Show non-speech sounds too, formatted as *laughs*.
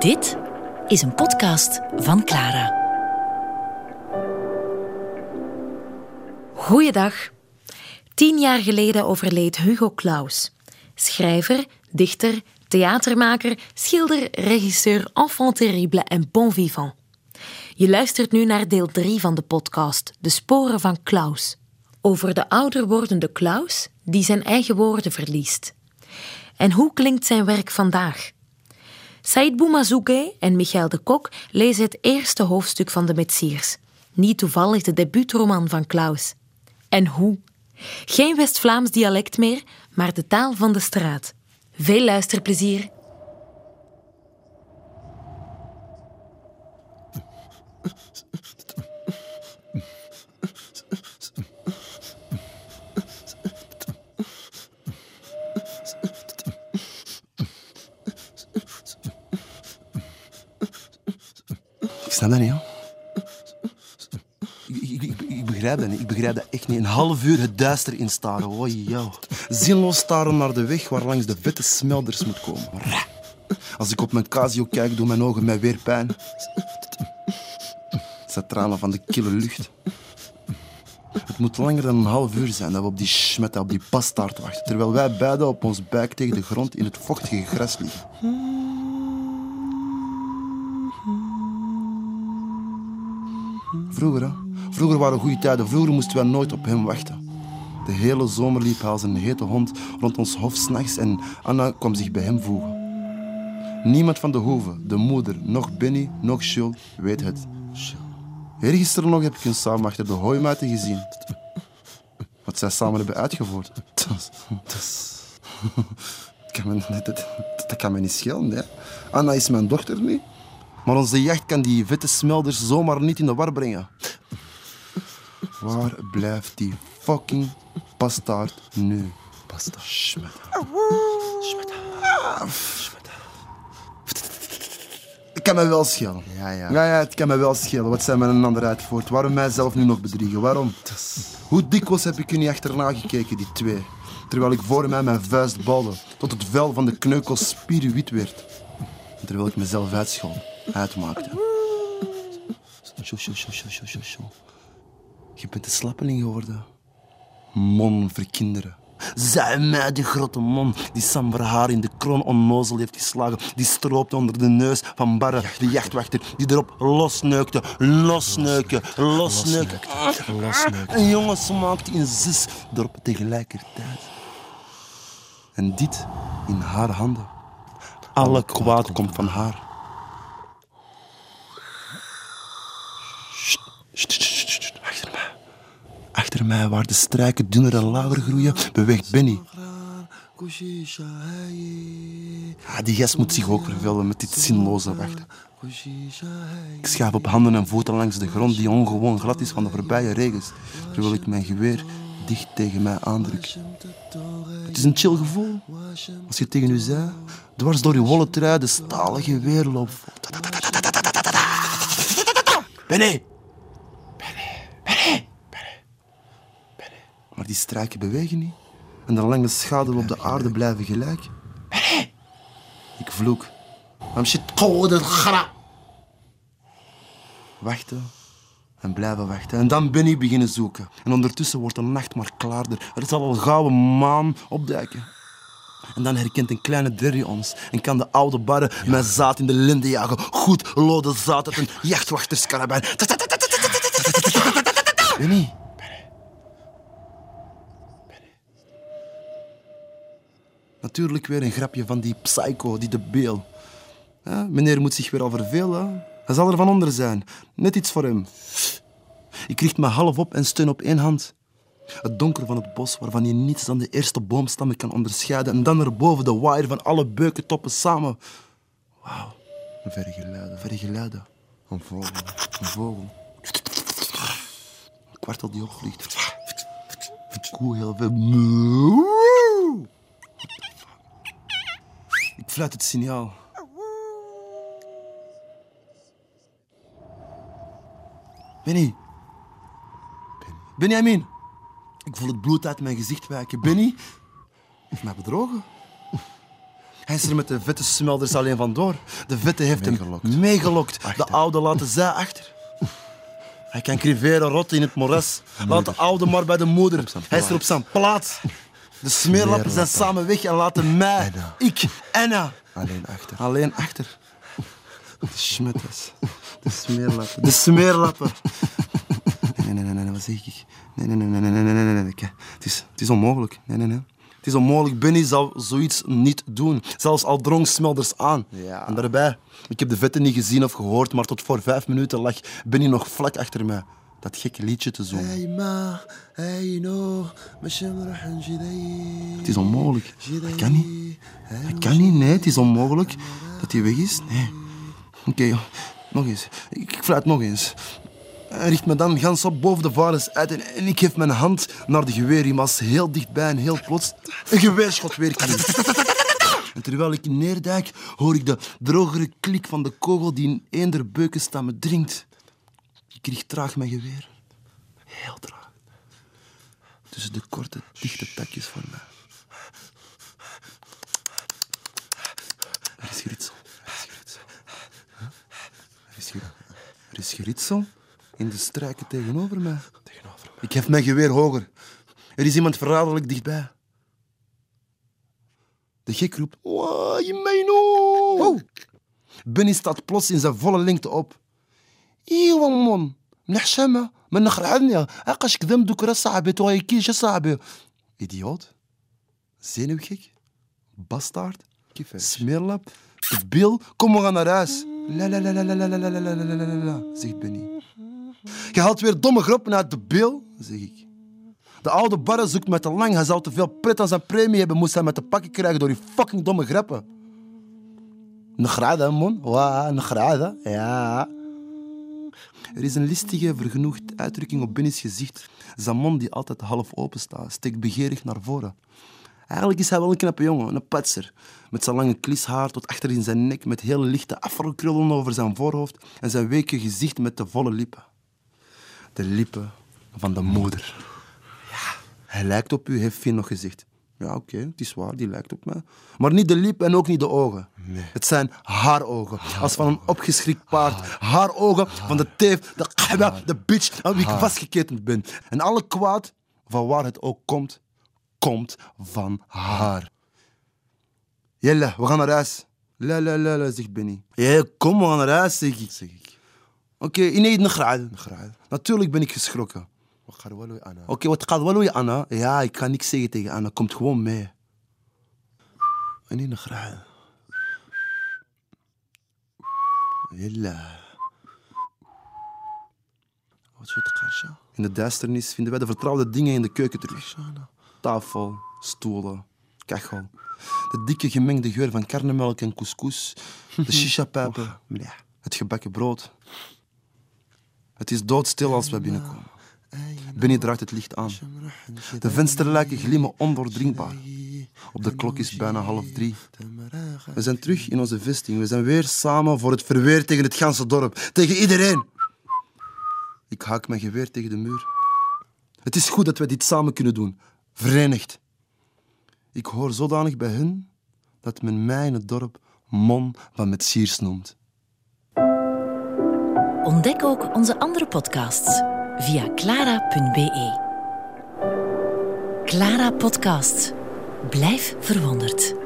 Dit is een podcast van Clara. Goeiedag. Tien jaar geleden overleed Hugo Claus. Schrijver, dichter, theatermaker, schilder, regisseur, enfant terrible en bon vivant. Je luistert nu naar deel 3 van de podcast De Sporen van Klaus. Over de ouder wordende Klaus die zijn eigen woorden verliest. En hoe klinkt zijn werk vandaag? Said Boumazouke en Michael de Kok lezen het eerste hoofdstuk van De Metsiers. Niet toevallig de debuutroman van Klaus. En hoe? Geen West-Vlaams dialect meer, maar de taal van de straat. Veel luisterplezier. Dat. Ik, ik, begrijp dat niet. Ik begrijp dat echt niet. Een half uur het duister instaren. Oh. Zinloos staren naar de weg waar langs de vette smelders moet komen. Als ik op mijn Casio kijk, doen mijn ogen mij weer pijn. Het zijn tranen van de kille lucht. Het moet langer dan een half uur zijn dat we op die schmet, op die pastaart wachten. Terwijl wij beiden op ons buik tegen de grond in het vochtige gras liggen. Vroeger, hè? Vroeger waren goede tijden. Vroeger moesten wij nooit op hem wachten. De hele zomer liep hij als een hete hond rond ons hof s'nachts en Anna kwam zich bij hem voegen. Niemand van de hoeve, de moeder, nog Benny, nog Jules weet het. Eergisteren nog heb ik hun samen achter de hooimuiten gezien. Wat zij samen hebben uitgevoerd. Dat, *laughs* kan me, dat, kan me niet schelen. Hè. Anna is mijn dochter niet. Maar onze jacht kan die vette smelders zomaar niet in de war brengen. Waar blijft die fucking pastaard nu? Pastaard. Schmet. Schmet. Het kan mij wel schelen. Ja, ja. Ja, ja, het kan mij wel schelen. Wat zijn met een ander uitvoert? Waarom mijzelf nu nog bedriegen? Waarom? Hoe dikwijls heb ik er niet achterna gekeken, die twee? Terwijl ik voor mij mijn vuist balde, tot het vel van de kneukel spierwit werd. Terwijl ik mezelf uitschool, uitmaakte. Sjo, sjo, sjo, sjo, sjo, sjo, sjo. Je bent een slappeling geworden. Mon verkinderen. Zij mij, die grote mon, die Sam haar in de kroon onnozel heeft geslagen. Die stroopte onder de neus van Barre, de jachtwachter, die erop losneukte. Losneuken, losneuken. Losneuken. Een jongen smaakte in zes dorpen tegelijkertijd. En dit in haar handen. Alle kwaad komt van haar. Achter mij. Waar de strijken dunner en lager groeien, beweegt Benny. Die gast moet zich ook vervelen met dit zinloze wachten. Ik schuif op handen en voeten langs de grond die ongewoon glad is van de voorbije regens, terwijl ik mijn geweer dicht tegen mij aandruk. Het is een chill gevoel. Als je tegen u zei, dwars door je wollen trui de stalen geweer loopt. Benny! Maar die strijken bewegen niet. En de lange schaduwen op de aarde blijven gelijk. Ik vloek. I'm shit gra. Wachten. En blijven wachten. En dan ben ik beginnen zoeken. En ondertussen wordt de nacht maar klaarder. Er zal al gouden maan opduiken. En dan herkent een kleine derry ons en kan de oude barre met zaad in de linde jagen. Goed lode zaad uit een jachtwachterskarabijn. Benny. Natuurlijk weer een grapje van die psycho, die de beel. Ja, meneer moet zich weer al vervelen. Hij zal er van onder zijn. Net iets voor hem. Ik richt me half op en steun op één hand. Het donker van het bos, waarvan je niets dan de eerste boomstammen kan onderscheiden. En dan erboven de waaier van alle beukentoppen samen. Wauw, verre geluiden, verre geluiden. Een vogel, een vogel. Een kwartel die opvliegt. Een koe heel veel. Ik fluit het signaal. Benny. Benjamin. Ik voel het bloed uit mijn gezicht wijken. Benny heeft mij bedrogen. Hij is er met de vette smelders alleen vandoor. De vette heeft Meegelokt. hem meegelokt. De oude laten zij achter. Hij kan criveren rotten in het moras. Laat de oude maar bij de moeder. Hij is er op zijn plaats. De smeerlappen zijn samen weg en laten mij, Anna. ik, Anna, Alleen achter. alleen achter. De smutters. De smeerlappen. De smeerlappen. Nee, nee, nee, nee, wat zeg ik? Nee, nee, nee, nee, nee, nee, nee, nee. nee. Het is, het is onmogelijk. Nee, nee, nee. Het is onmogelijk. Benny zal zoiets niet doen. Zelfs al drong Smelders aan. Ja. En daarbij, ik heb de vetten niet gezien of gehoord, maar tot voor vijf minuten lag Benny nog vlak achter mij dat gekke liedje te zingen. Hey ma, hey no, het is onmogelijk. Dat kan niet. Dat kan niet, nee, het is onmogelijk dat hij weg is. Nee. Oké, nog eens. Ik, fluit nog eens. Hij richt me dan gans op boven de varens uit en, ik geef mijn hand naar de geweerriem als heel dichtbij en heel plots een geweerschot weer klinkt. En terwijl ik neerdijk, hoor ik de drogere klik van de kogel die in een der beukenstammen dringt. Ik richt traag mijn geweer. Heel traag. Tussen de korte, dichte takjes voor mij. Er is geritsel. Er is geritsel. Huh? Er is geritsel. Er is geritsel in de struiken tegenover mij. Tegenover me. Ik hef mijn geweer hoger. Er is iemand verraderlijk dichtbij. De gek roept... Wai, mijno! Benny staat plots in zijn volle lengte op. ايوا مون من حشامة ما نخرعدني عقاش كذا مدوك راه صاحبي تو كيش صاحبي idioot zenuwgek bastaard smeerlap debiel kom we gaan naar huis la la la la la la la la la la la la zegt Benny je haalt weer domme groppen uit de bil zeg ik de oude barre zoekt mij te lang hij zou te veel pret aan zijn premie hebben moest hij met te pakken krijgen door die fucking domme grappen Nagrada, man. Wa, nagrada. Ja. Er is een listige, vergenoegd uitdrukking op Benny's gezicht. Zijn mond die altijd half open staat, steekt begeerig naar voren. Eigenlijk is hij wel een knappe jongen, een patser. Met zijn lange klishaar tot achter in zijn nek, met hele lichte afrokrullen over zijn voorhoofd en zijn weke gezicht met de volle lippen. De lippen van de moeder. Ja, hij lijkt op u, heeft Finn nog gezegd. Ja, oké, het is waar, die lijkt op mij. Maar niet de lippen en ook niet de ogen. Het zijn haar ogen, als van een opgeschrikt paard. Haar ogen van de teef, de de bitch aan wie ik vastgeketend ben. En alle kwaad, van waar het ook komt, komt van haar. Jelle, we gaan naar huis. La la la la, zegt Benny. Ja, kom, we gaan naar huis, zeg ik. Zeg ik. Oké, ineens. Natuurlijk ben ik geschrokken. Oké, wat gaat wel doen, Anna? Ja, ik kan niks zeggen tegen Anna. Komt gewoon mee. Ineens nagraad. Jelle. Wat soort kasha? In de duisternis vinden wij de vertrouwde dingen in de keuken terug. Nou. Tafel, stoelen, kachel. De dikke gemengde geur van karnemelk en couscous. De *laughs* shisha-pijpen. Het gebakken brood. Het is doodstil als wij binnenkomen. Benny draagt het licht aan. De vensterluiken glimmen ondoordringbaar. Op de klok is bijna half drie. We zijn terug in onze vesting. We zijn weer samen voor het verweer tegen het ganse dorp. Tegen iedereen. Ik haak mijn geweer tegen de muur. Het is goed dat we dit samen kunnen doen. Verenigd. Ik hoor zodanig bij hun dat men mij in het dorp Mon van Metsiers noemt. Ontdek ook onze andere podcasts via clara.be. Clara Podcast. Blijf verwonderd.